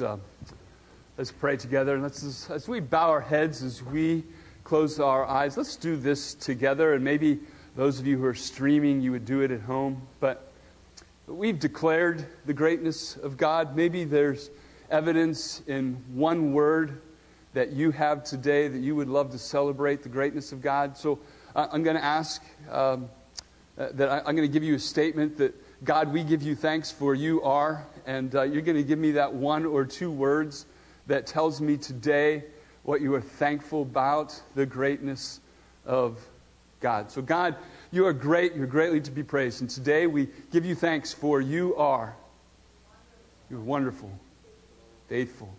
Let's, uh, let's pray together. And let's, as we bow our heads, as we close our eyes, let's do this together. And maybe those of you who are streaming, you would do it at home. But we've declared the greatness of God. Maybe there's evidence in one word that you have today that you would love to celebrate the greatness of God. So uh, I'm going to ask um, uh, that I, I'm going to give you a statement that God, we give you thanks for you are, and uh, you're going to give me that one or two words that tells me today what you are thankful about the greatness of God. So, God, you are great. You're greatly to be praised. And today we give you thanks for you are. You're wonderful, faithful,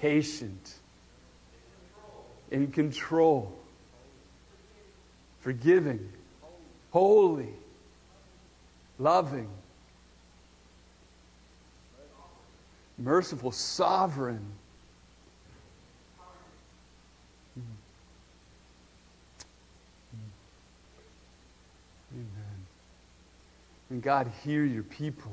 patient, in control, forgiving, holy loving, merciful, sovereign. Amen. And God, hear your people.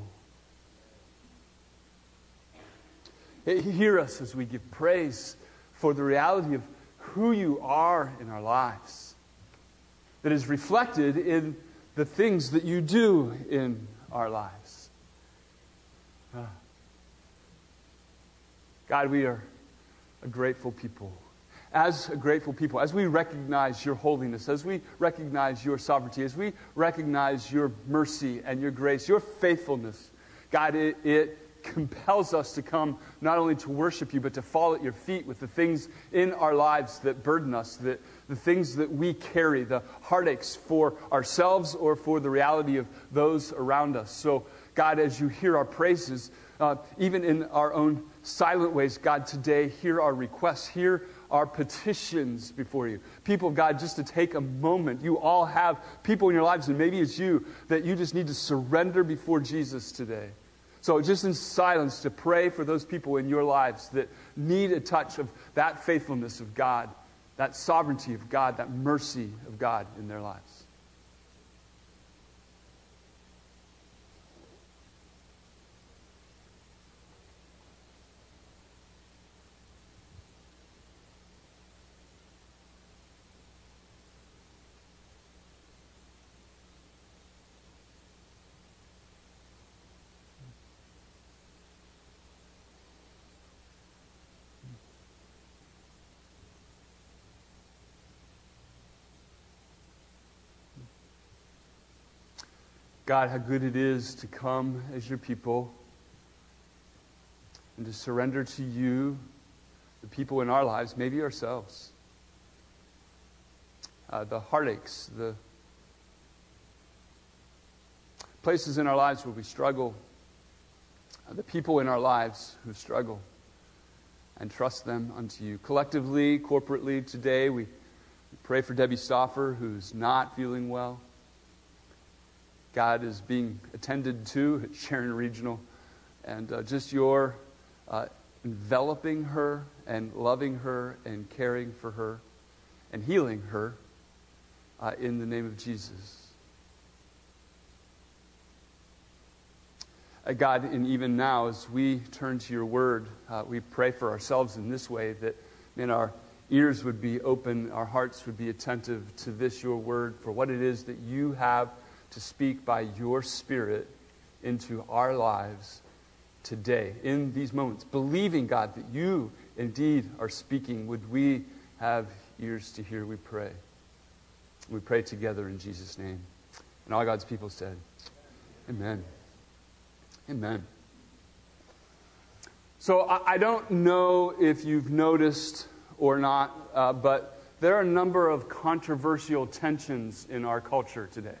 Hear us as we give praise for the reality of who you are in our lives that is reflected in the things that you do in our lives. God, we are a grateful people. As a grateful people, as we recognize your holiness, as we recognize your sovereignty, as we recognize your mercy and your grace, your faithfulness, God, it, it compels us to come not only to worship you, but to fall at your feet with the things in our lives that burden us, that, the things that we carry, the heartaches for ourselves or for the reality of those around us. So, God, as you hear our praises, uh, even in our own silent ways, God, today, hear our requests, hear our petitions before you. People of God, just to take a moment. You all have people in your lives, and maybe it's you, that you just need to surrender before Jesus today. So, just in silence, to pray for those people in your lives that need a touch of that faithfulness of God, that sovereignty of God, that mercy of God in their lives. God, how good it is to come as your people and to surrender to you the people in our lives, maybe ourselves. Uh, the heartaches, the places in our lives where we struggle, uh, the people in our lives who struggle, and trust them unto you. Collectively, corporately, today, we, pray for Debbie Stoffer, who's not feeling well. God is being attended to at Sharon Regional, and uh, just your uh, enveloping her and loving her and caring for her and healing her uh, in the name of Jesus. Uh, God, and even now, as we turn to your word, uh, we pray for ourselves in this way that in our ears would be open, our hearts would be attentive to this, your word, for what it is that you have to speak by your Spirit into our lives today, in these moments, believing, God, that you indeed are speaking. Would we have ears to hear, we pray. We pray together in Jesus' name. And all God's people said, Amen. Amen. So I, don't know if you've noticed or not, uh, but there are a number of controversial tensions in our culture today.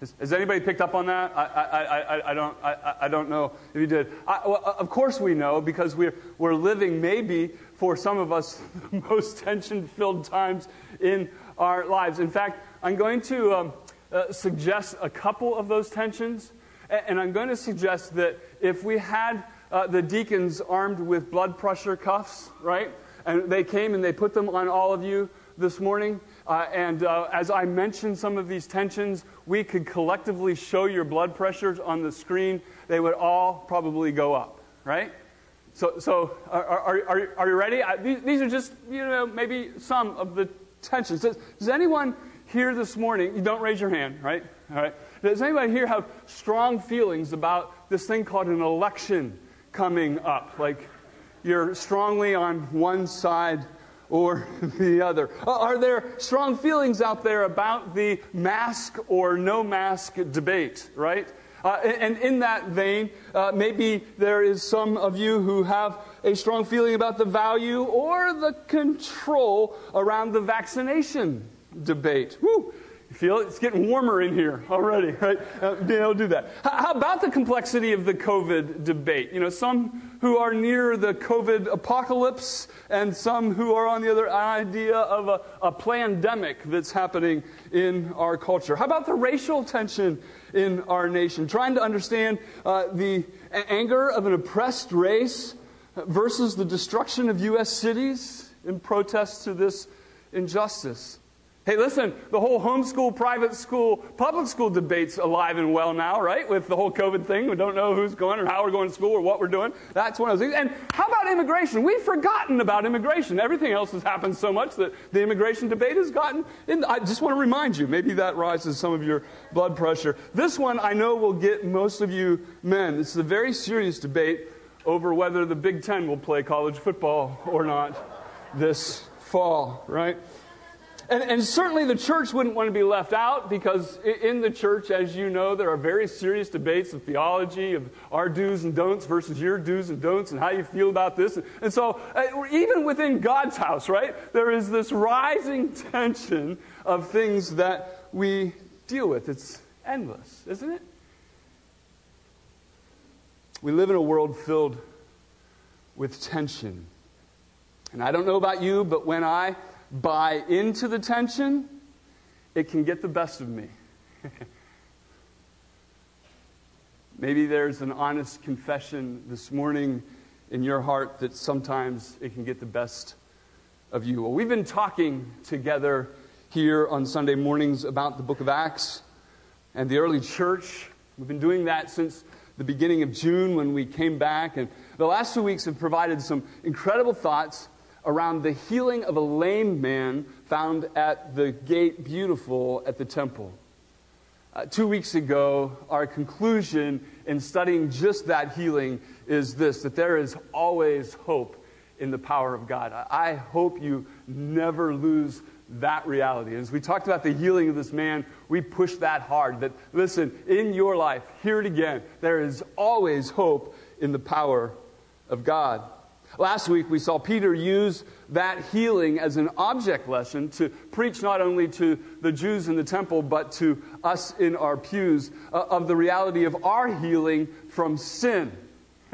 Has, has, anybody picked up on that? I, I, I, I don't, I, I, don't know if you did. Well, of course we know because we're, we're living maybe for some of us the most tension filled times in our lives. In fact, I'm going to um, uh, suggest a couple of those tensions. And I'm going to suggest that if we had uh, the deacons armed with blood pressure cuffs, right? And they came and they put them on all of you this morning, Uh, and uh, as I mentioned some of these tensions, we could collectively show your blood pressures on the screen. They would all probably go up, right? So, so are, are, are, you ready? I, these, these, are just, you know, maybe some of the tensions. Does, does anyone here this morning, you don't raise your hand, right? All right. Does anybody here have strong feelings about this thing called an election coming up? Like you're strongly on one side or the other. Uh, are there strong feelings out there about the mask or no mask debate, right? Uh, and in that vein, uh, maybe there is some of you who have a strong feeling about the value or the control around the vaccination debate. Woo! You feel it? It's getting warmer in here already, right? Uh, able to do that. How about the complexity of the COVID debate? You know, some who are near the COVID apocalypse and some who are on the other idea of a, a pandemic that's happening in our culture. How about the racial tension in our nation? Trying to understand uh, the anger of an oppressed race versus the destruction of U.S. cities in protest to this injustice. Hey, listen, the whole homeschool, private school, public school debate's alive and well now, right? With the whole COVID thing. We don't know who's going or how we're going to school or what we're doing. That's one of those things. And how about immigration? We've forgotten about immigration. Everything else has happened so much that the immigration debate has gotten. In, I just want to remind you, maybe that rises some of your blood pressure. This one I know will get most of you men. Is a very serious debate over whether the Big Ten will play college football or not this fall, right? And, and, certainly the church wouldn't want to be left out because in the church, as you know, there are very serious debates of theology, of our do's and don'ts versus your do's and don'ts, and how you feel about this. And so, uh, even within God's house, right, there is this rising tension of things that we deal with. It's endless, isn't it? We live in a world filled with tension. And I don't know about you, but when I buy into the tension, it can get the best of me. Maybe there's an honest confession this morning in your heart that sometimes it can get the best of you. Well, we've been talking together here on Sunday mornings about the book of Acts and the early church. We've been doing that since the beginning of June when we came back. And the last two weeks have provided some incredible thoughts around the healing of a lame man found at the gate beautiful at the temple. Uh, two weeks ago, our conclusion in studying just that healing is this that there is always hope in the power of God. I, hope you never lose that reality. As we talked about the healing of this man, we pushed that hard that, listen, in your life, hear it again, there is always hope in the power of God. Last week, we saw Peter use that healing as an object lesson to preach not only to the Jews in the temple, but to us in our pews uh, of the reality of our healing from sin.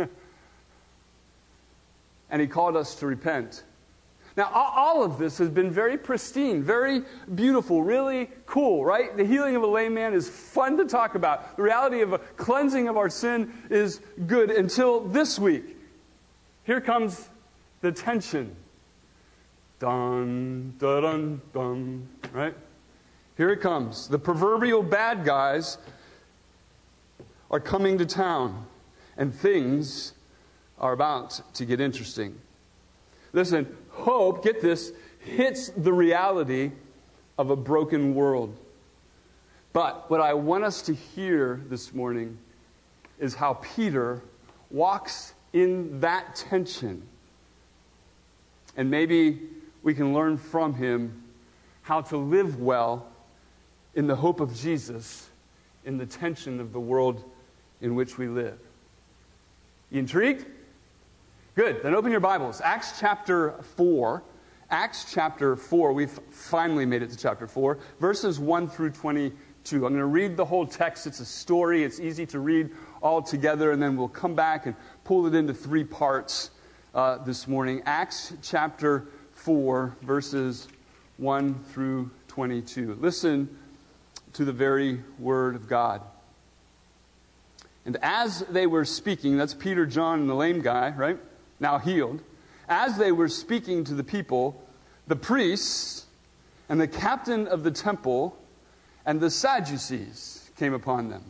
and he called us to repent. Now, all of this has been very pristine, very beautiful, really cool, right? The healing of a lame man is fun to talk about. The reality of a cleansing of our sin is good until this week. Here comes the tension. Dun, dun, dun, dun, right? Here it comes. The proverbial bad guys are coming to town, and things are about to get interesting. Listen, hope, get this, hits the reality of a broken world. But what I want us to hear this morning is how Peter walks in that tension. And maybe we can learn from him how to live well in the hope of Jesus in the tension of the world in which we live. You intrigued? Good. Then open your Bibles. Acts chapter 4. Acts chapter 4. We've finally made it to chapter 4, verses 1 through 22. I'm going to read the whole text. It's a story, it's easy to read all together, and then we'll come back and pull it into three parts uh, this morning. Acts chapter 4, verses 1 through 22. Listen to the very word of God. And as they were speaking, that's Peter, John, and the lame guy, right? Now healed. As they were speaking to the people, the priests And the captain of the temple and the Sadducees came upon them,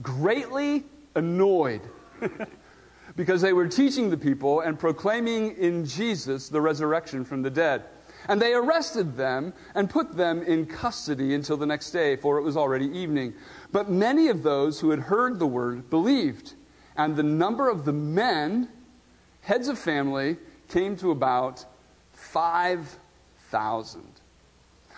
greatly annoyed because they were teaching the people and proclaiming in Jesus the resurrection from the dead. And they arrested them and put them in custody until the next day, for it was already evening. But many of those who had heard the word believed, and the number of the men, heads of family, came to about 5,000.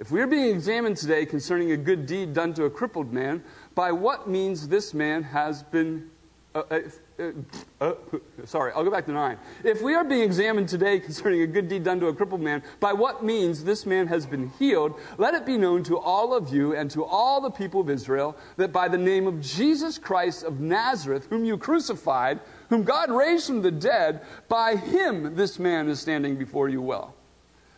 if we are being examined today concerning a good deed done to a crippled man, by what means this man has been. Uh, uh, uh, uh, sorry, I'll go back to nine. If we are being examined today concerning a good deed done to a crippled man, by what means this man has been healed, let it be known to all of you and to all the people of Israel that by the name of Jesus Christ of Nazareth, whom you crucified, whom God raised from the dead, by him this man is standing before you well.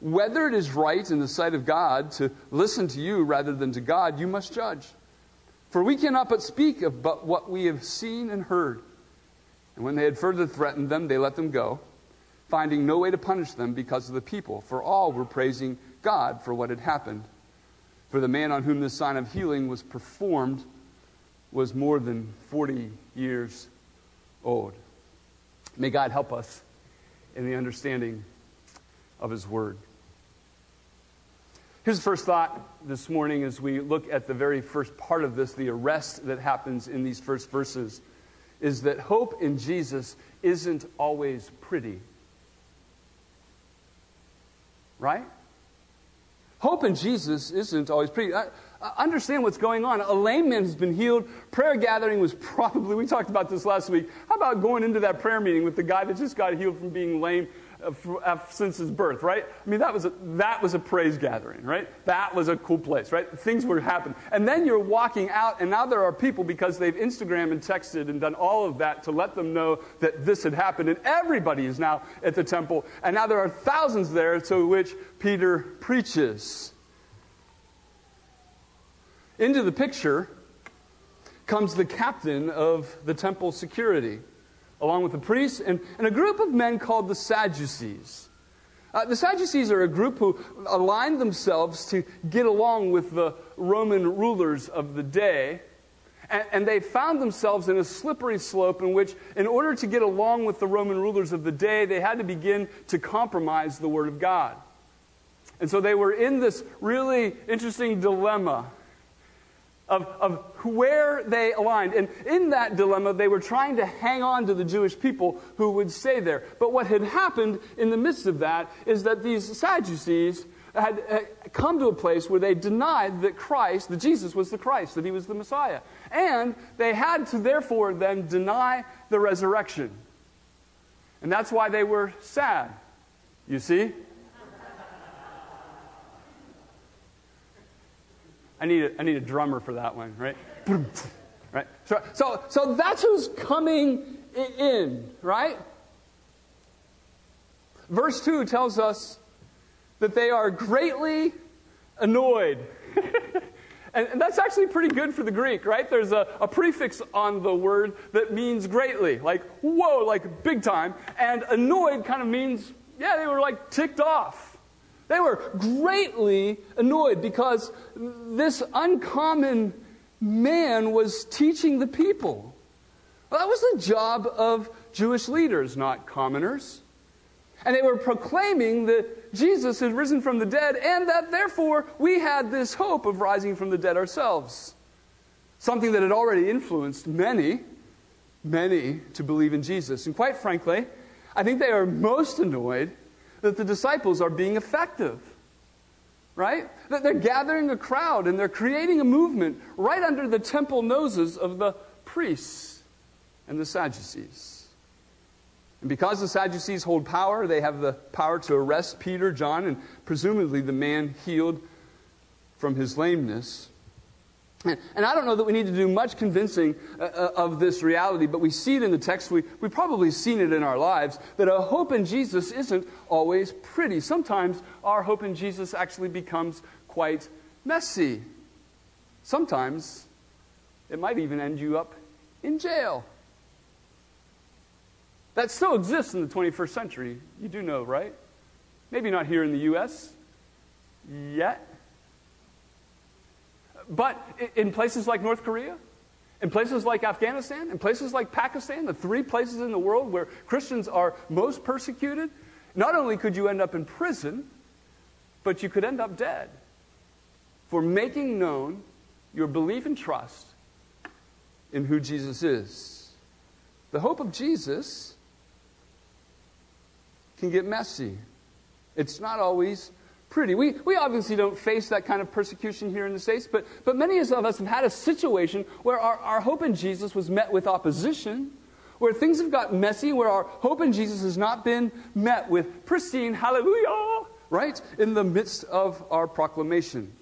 whether it is right in the sight of God to listen to you rather than to God, you must judge. For we cannot but speak of but what we have seen and heard. And when they had further threatened them, they let them go, finding no way to punish them because of the people, for all were praising God for what had happened. For the man on whom this sign of healing was performed was more than 40 years old. May God help us in the understanding of his word. Here's the first thought this morning as we look at the very first part of this, the arrest that happens in these first verses, is that hope in Jesus isn't always pretty. Right? Hope in Jesus isn't always pretty. I, understand what's going on. A lame man has been healed. Prayer gathering was probably, we talked about this last week. How about going into that prayer meeting with the guy that just got healed from being lame since his birth, right? I mean, that was, a, that was a praise gathering, right? That was a cool place, right? Things were happening. And then you're walking out, and now there are people because they've Instagram and texted and done all of that to let them know that this had happened. And everybody is now at the temple. And now there are thousands there to which Peter preaches. Into the picture comes the captain of the temple security along with the priests, and, and a group of men called the Sadducees. Uh, the Sadducees are a group who aligned themselves to get along with the Roman rulers of the day. And, and they found themselves in a slippery slope in which, in order to get along with the Roman rulers of the day, they had to begin to compromise the Word of God. And so they were in this really interesting dilemma of, of where they aligned. And in that dilemma, they were trying to hang on to the Jewish people who would stay there. But what had happened in the midst of that is that these Sadducees had come to a place where they denied that Christ, that Jesus was the Christ, that he was the Messiah. And they had to therefore then deny the resurrection. And that's why they were sad, you see? I need a, I need a drummer for that one, right? right? So, so, so that's who's coming in, right? Verse 2 tells us that they are greatly annoyed. And, and, that's actually pretty good for the Greek, right? There's a, a, prefix on the word that means greatly, like whoa, like big time. And annoyed kind of means, yeah, they were like ticked off. They were greatly annoyed because this uncommon man was teaching the people. Well, that was the job of Jewish leaders, not commoners. And they were proclaiming that Jesus had risen from the dead and that therefore we had this hope of rising from the dead ourselves. Something that had already influenced many, many to believe in Jesus. And quite frankly, I think they are most annoyed that the disciples are being effective. Right? That they're gathering a crowd and they're creating a movement right under the temple noses of the priests and the Sadducees. And because the Sadducees hold power, they have the power to arrest Peter, John, and presumably the man healed from his lameness. And, I don't know that we need to do much convincing uh, uh, of this reality, but we see it in the text. We, we've probably seen it in our lives that a hope in Jesus isn't always pretty. Sometimes our hope in Jesus actually becomes quite messy. Sometimes it might even end you up in jail. That still exists in the 21st century. You do know, right? Maybe not here in the U.S. yet. But in places like North Korea, in places like Afghanistan, in places like Pakistan, the three places in the world where Christians are most persecuted, not only could you end up in prison, but you could end up dead for making known your belief and trust in who Jesus is. The hope of Jesus can get messy. It's not always pretty. We, we obviously don't face that kind of persecution here in the States, but, but many of us have had a situation where our, our hope in Jesus was met with opposition, where things have got messy, where our hope in Jesus has not been met with pristine hallelujah, right, in the midst of our proclamation.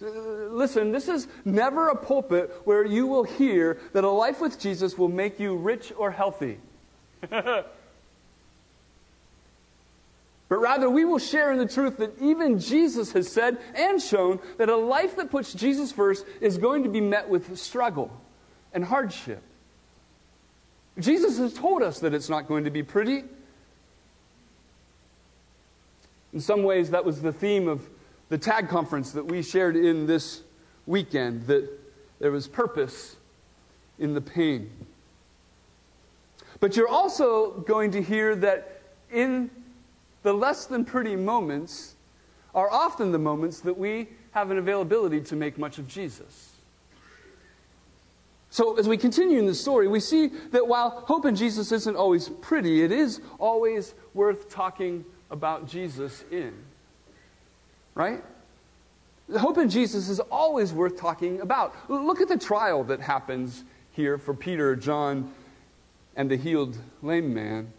Listen, this is never a pulpit where you will hear that a life with Jesus will make you rich or healthy. But rather, we will share in the truth that even Jesus has said and shown that a life that puts Jesus first is going to be met with struggle and hardship. Jesus has told us that it's not going to be pretty. In some ways, that was the theme of the TAG conference that we shared in this weekend that there was purpose in the pain. But you're also going to hear that in the less than pretty moments are often the moments that we have an availability to make much of Jesus. So, as we continue in the story, we see that while hope in Jesus isn't always pretty, it is always worth talking about Jesus in. Right? Hope in Jesus is always worth talking about. Look at the trial that happens here for Peter, John, and the healed lame man.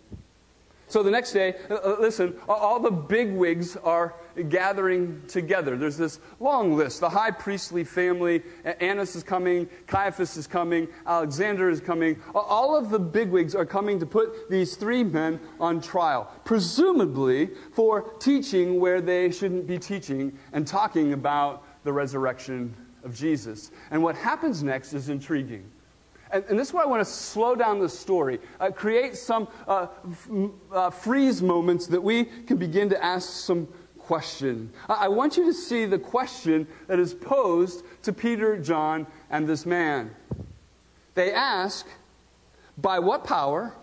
So the next day, uh, uh, listen, all the big wigs are gathering together. There's this long list. The high priestly family, Annas is coming, Caiaphas is coming, Alexander is coming. All of the bigwigs are coming to put these three men on trial, presumably for teaching where they shouldn't be teaching and talking about the resurrection of Jesus. And what happens next is intriguing. And, and, this is why I want to slow down the story, uh, create some uh, f- uh, freeze moments that we can begin to ask some question. I, want you to see the question that is posed to Peter, John, and this man. They ask, By what power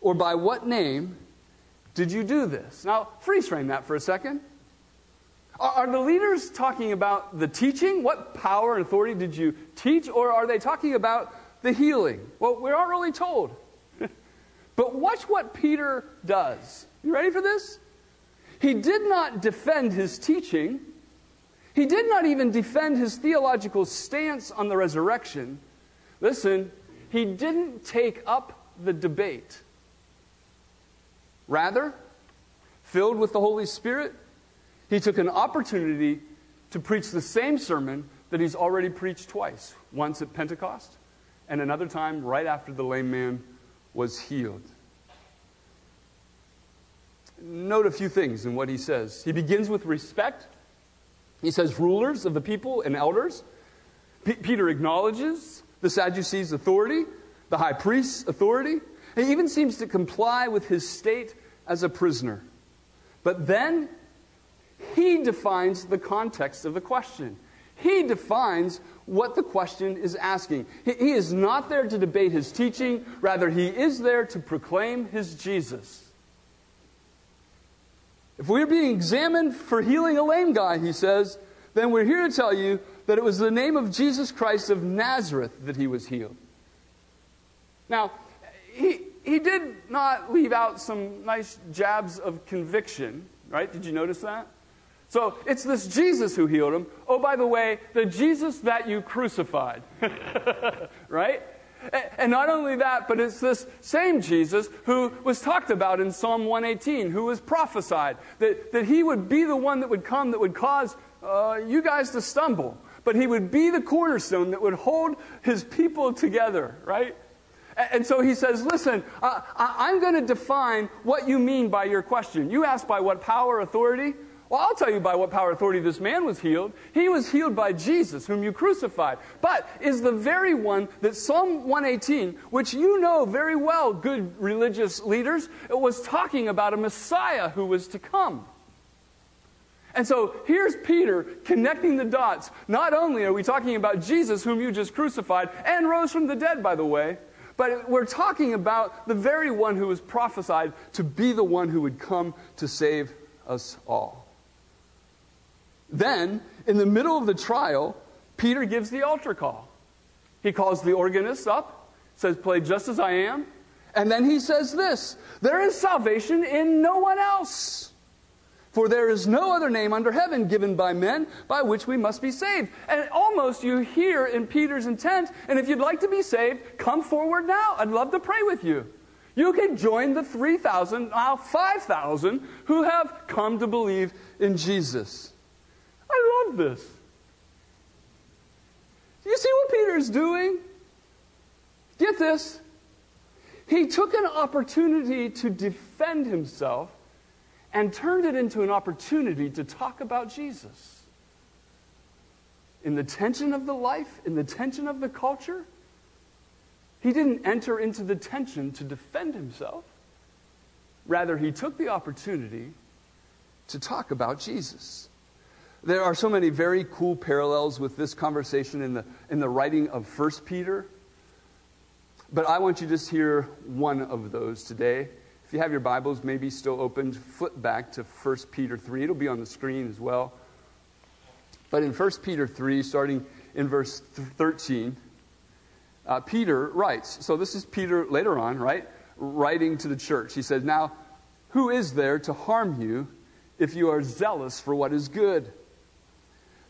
or by what name did you do this? Now, freeze frame that for a second. Are the leaders talking about the teaching? What power and authority did you teach? Or are they talking about the healing? Well, we aren't really told. but watch what Peter does. You ready for this? He did not defend his teaching. He did not even defend his theological stance on the resurrection. Listen, he didn't take up the debate. Rather, filled with the Holy Spirit, he took an opportunity to preach the same sermon that he's already preached twice once at Pentecost and another time right after the lame man was healed. Note a few things in what he says. He begins with respect. He says, rulers of the people and elders. P- Peter acknowledges the Sadducees' authority, the high priest's authority. He even seems to comply with his state as a prisoner. But then he defines the context of the question. He defines what the question is asking. He, is not there to debate his teaching, rather, he is there to proclaim his Jesus. If we're being examined for healing a lame guy, he says, then we're here to tell you that it was the name of Jesus Christ of Nazareth that he was healed. Now, he, he did not leave out some nice jabs of conviction, right? Did you notice that? So it's this Jesus who healed him. Oh, by the way, the Jesus that you crucified, right? And not only that, but it's this same Jesus who was talked about in Psalm 118, who was prophesied that, that he would be the one that would come that would cause uh, you guys to stumble, but he would be the cornerstone that would hold his people together, right? And so he says, Listen, uh, I'm going to define what you mean by your question. You asked by what power, authority? Well, I'll tell you by what power authority this man was healed. He was healed by Jesus, whom you crucified, but is the very one that Psalm 118, which you know very well, good religious leaders, it was talking about a Messiah who was to come. And so here's Peter connecting the dots. Not only are we talking about Jesus, whom you just crucified, and rose from the dead, by the way, but we're talking about the very one who was prophesied to be the one who would come to save us all. Then, in the middle of the trial, Peter gives the altar call. He calls the organist up, says, Play just as I am. And then he says this There is salvation in no one else. For there is no other name under heaven given by men by which we must be saved. And almost you hear in Peter's intent, and if you'd like to be saved, come forward now. I'd love to pray with you. You can join the 3,000, now 5,000, who have come to believe in Jesus. I love this. Do you see what Peter's doing? Get this. He took an opportunity to defend himself and turned it into an opportunity to talk about Jesus. In the tension of the life, in the tension of the culture, he didn't enter into the tension to defend himself. Rather, he took the opportunity to talk about Jesus. There are so many very cool parallels with this conversation in the, in the writing of 1 Peter. But I want you to just hear one of those today. If you have your Bibles maybe still opened, flip back to 1 Peter 3. It'll be on the screen as well. But in 1 Peter 3, starting in verse 13, uh, Peter writes. So this is Peter later on, right? Writing to the church. He says, Now, who is there to harm you if you are zealous for what is good?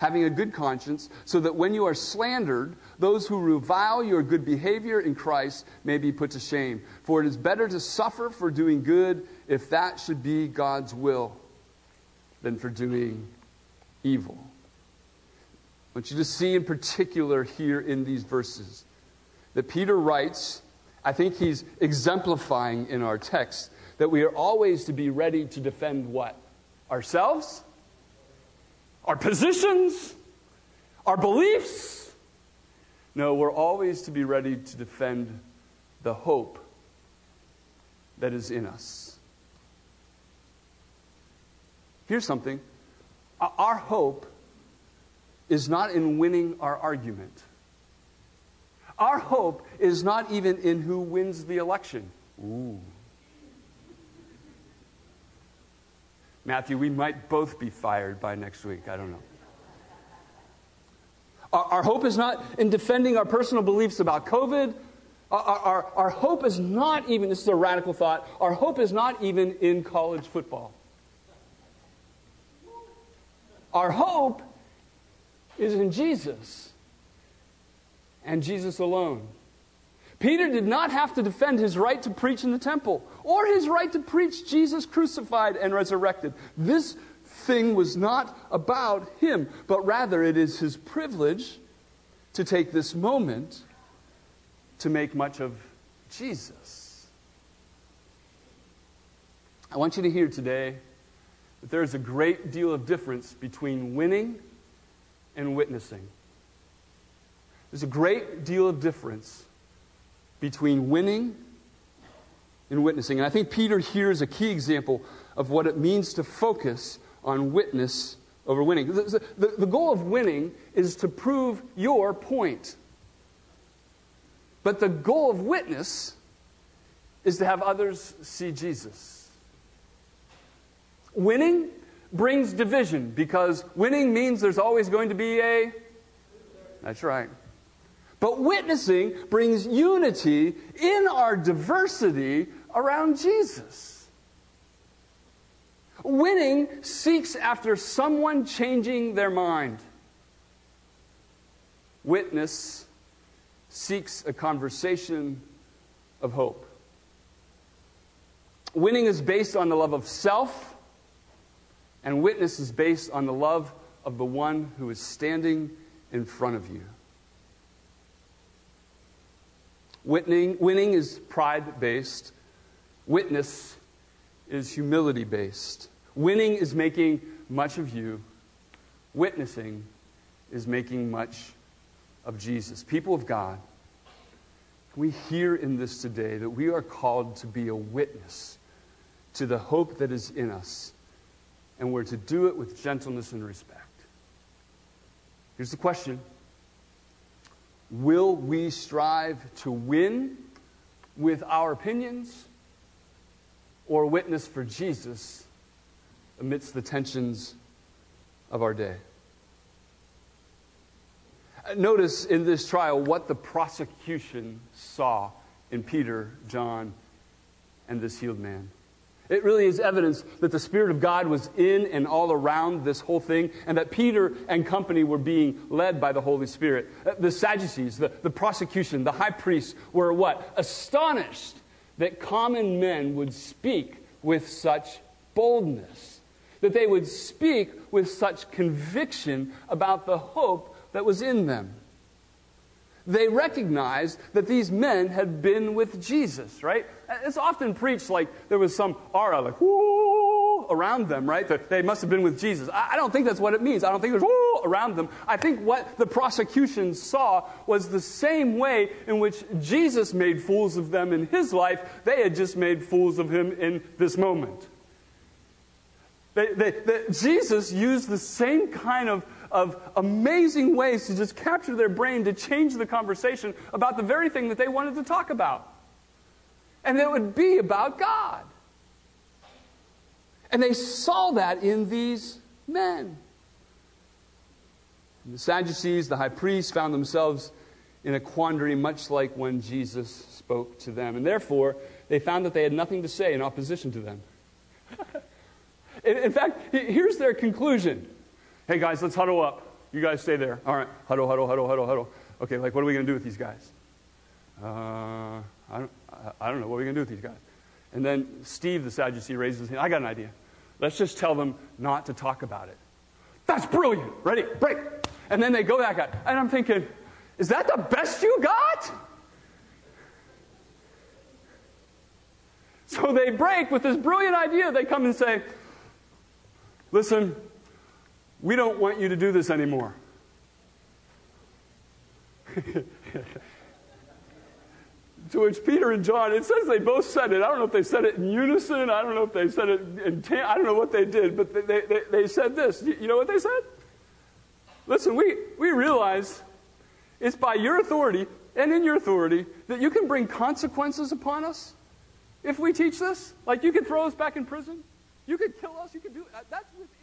having a good conscience, so that when you are slandered, those who revile your good behavior in Christ may be put to shame. For it is better to suffer for doing good, if that should be God's will, than for doing evil. I want you to see in particular here in these verses that Peter writes, I think he's exemplifying in our text, that we are always to be ready to defend what? Ourselves? Our positions, our beliefs. No, we're always to be ready to defend the hope that is in us. Here's something our hope is not in winning our argument. Our hope is not even in who wins the election. Ooh. Matthew, we might both be fired by next week. I don't know. Our, our hope is not in defending our personal beliefs about COVID. Our, our, our hope is not even, this is a radical thought, our hope is not even in college football. Our hope is in Jesus and Jesus alone. Peter did not have to defend his right to preach in the temple or his right to preach Jesus crucified and resurrected. This thing was not about him, but rather it is his privilege to take this moment to make much of Jesus. I want you to hear today that there is a great deal of difference between winning and witnessing. There's a great deal of difference between winning and witnessing. And I think Peter here is a key example of what it means to focus on witness over winning. The, the, the, goal of winning is to prove your point. But the goal of witness is to have others see Jesus. Winning brings division because winning means there's always going to be a. That's right. But witnessing brings unity in our diversity around Jesus. Winning seeks after someone changing their mind. Witness seeks a conversation of hope. Winning is based on the love of self, and witness is based on the love of the one who is standing in front of you. Winning, winning is pride based, witness is humility based. Winning is making much of you, witnessing is making much of Jesus. People of God, we hear in this today that we are called to be a witness to the hope that is in us, and we're to do it with gentleness and respect. Here's the question Will we strive to win with our opinions or witness for Jesus amidst the tensions of our day? Notice in this trial what the prosecution saw in Peter, John, and this healed man. It really is evidence that the Spirit of God was in and all around this whole thing, and that Peter and company were being led by the Holy Spirit. Uh, the Sadducees, the, the prosecution, the high priests were what? Astonished that common men would speak with such boldness, that they would speak with such conviction about the hope that was in them they recognized that these men had been with Jesus, right? It's often preached like there was some aura, like, whoo, around them, right? That they must have been with Jesus. I don't think that's what it means. I don't think there's whoo around them. I think what the prosecution saw was the same way in which Jesus made fools of them in his life, they had just made fools of him in this moment. They, they, they, Jesus used the same kind of of amazing ways to just capture their brain to change the conversation about the very thing that they wanted to talk about. And it would be about God. And they saw that in these men. And the Sadducees, the high priests, found themselves in a quandary much like when Jesus spoke to them. And therefore, they found that they had nothing to say in opposition to them. in, in fact, here's their conclusion Hey guys, let's huddle up. You guys stay there. All right, huddle, huddle, huddle, huddle, huddle. Okay, like what are we going to do with these guys? Uh, I, don't, I don't know. What are we going to do with these guys? And then Steve, the Sadducee, raises his hand. I got an idea. Let's just tell them not to talk about it. That's brilliant. Ready? Break. And then they go back out. And I'm thinking, is that the best you got? So they break with this brilliant idea. They come and say, listen, we don't want you to do this anymore. to which Peter and John, it says they both said it. I don't know if they said it in unison. I don't know if they said it in, tan- I don't know what they did, but they, they, they said this. You know what they said? Listen, we, we realize it's by your authority and in your authority that you can bring consequences upon us if we teach this. Like you could throw us back in prison. You could kill us. You could do That's within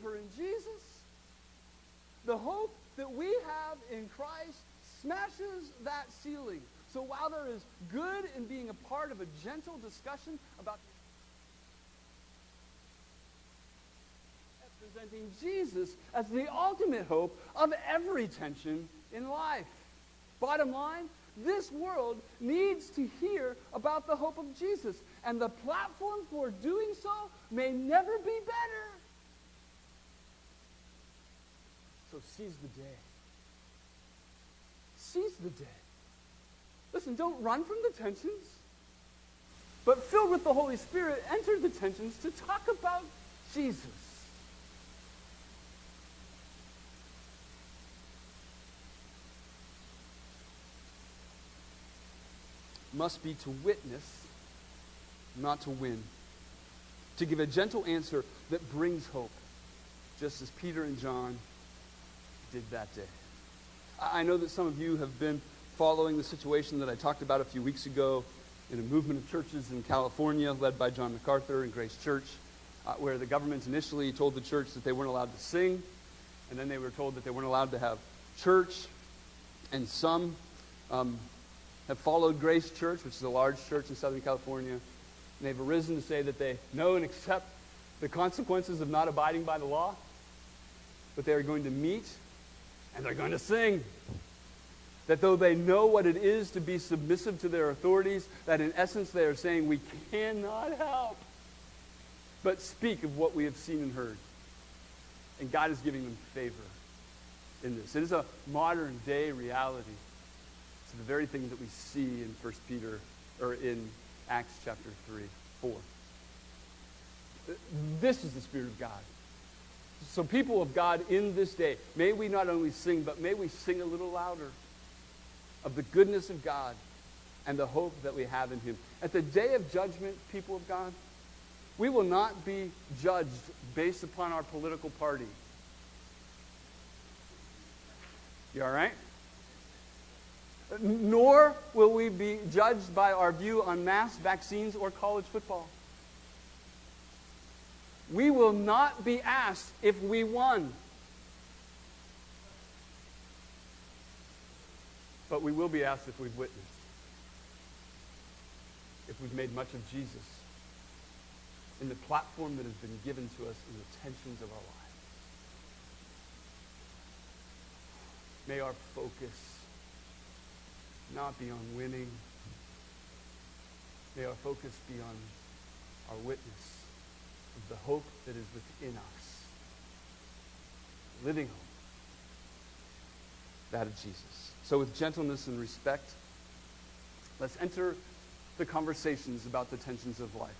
believer in Jesus, the hope that we have in Christ smashes that ceiling. So while there is good in being a part of a gentle discussion about presenting Jesus as the ultimate hope of every tension in life. Bottom line, this world needs to hear about the hope of Jesus, and the platform for doing so may never be better. So seize the day. Seize the day. Listen, don't run from the tensions, but filled with the Holy Spirit, enter the tensions to talk about Jesus. Must be to witness, not to win. To give a gentle answer that brings hope, just as Peter and John did that day. I know that some of you have been following the situation that I talked about a few weeks ago in a movement of churches in California led by John MacArthur and Grace Church, uh, where the government initially told the church that they weren't allowed to sing, and then they were told that they weren't allowed to have church, and some um, have followed Grace Church, which is a large church in Southern California, and they've arisen to say that they know and accept the consequences of not abiding by the law, but they are going to meet and they're going to sing. That though they know what it is to be submissive to their authorities, that in essence they are saying, We cannot help but speak of what we have seen and heard. And God is giving them favor in this. It is a modern day reality. It's the very thing that we see in 1 Peter, or in Acts chapter 3, 4. This is the Spirit of God. So, people of God, in this day, may we not only sing, but may we sing a little louder of the goodness of God and the hope that we have in Him. At the day of judgment, people of God, we will not be judged based upon our political party. You all right? Nor will we be judged by our view on mass vaccines or college football we will not be asked if we won. But we will be asked if we've witnessed, if we've made much of Jesus in the platform that has been given to us in the tensions of our lives. May our focus not be on winning. May our focus be on our witness of the hope that is within us. Living hope. That of Jesus. So, with gentleness and respect, let's enter the conversations about the tensions of life.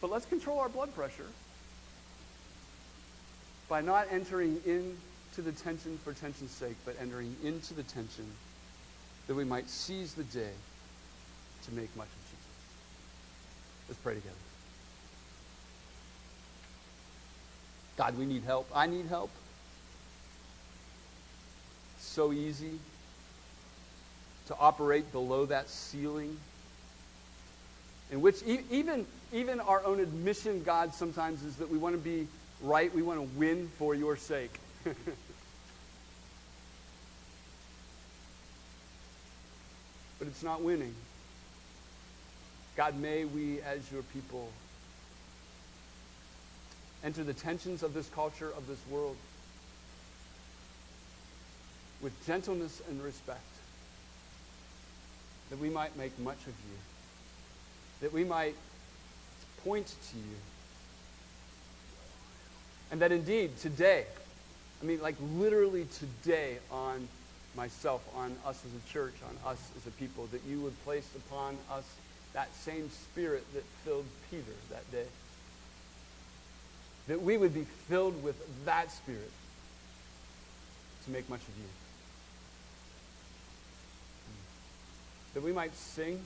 But let's control our blood pressure by not entering into the tension for tension's sake, but entering into the tension that we might seize the day to make much of Let's pray together. God, we need help. I need help. It's so easy to operate below that ceiling in which even, even our own admission, God, sometimes is that we want to be right, we want to win for your sake. but it's not winning. God, may we, as your people, enter the tensions of this culture, of this world, with gentleness and respect, that we might make much of you, that we might point to you, and that indeed today, I mean, like literally today, on myself, on us as a church, on us as a people, that you would place upon us that same spirit that filled Peter that day. That we would be filled with that spirit to make much of you. That we might sing,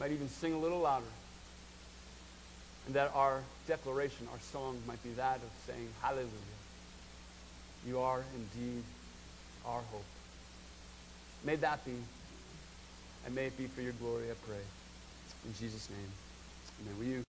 might even sing a little louder. And that our declaration, our song might be that of saying, Hallelujah. You are indeed our hope. May that be and may it be for your glory, I pray. In Jesus' name. Amen. Will you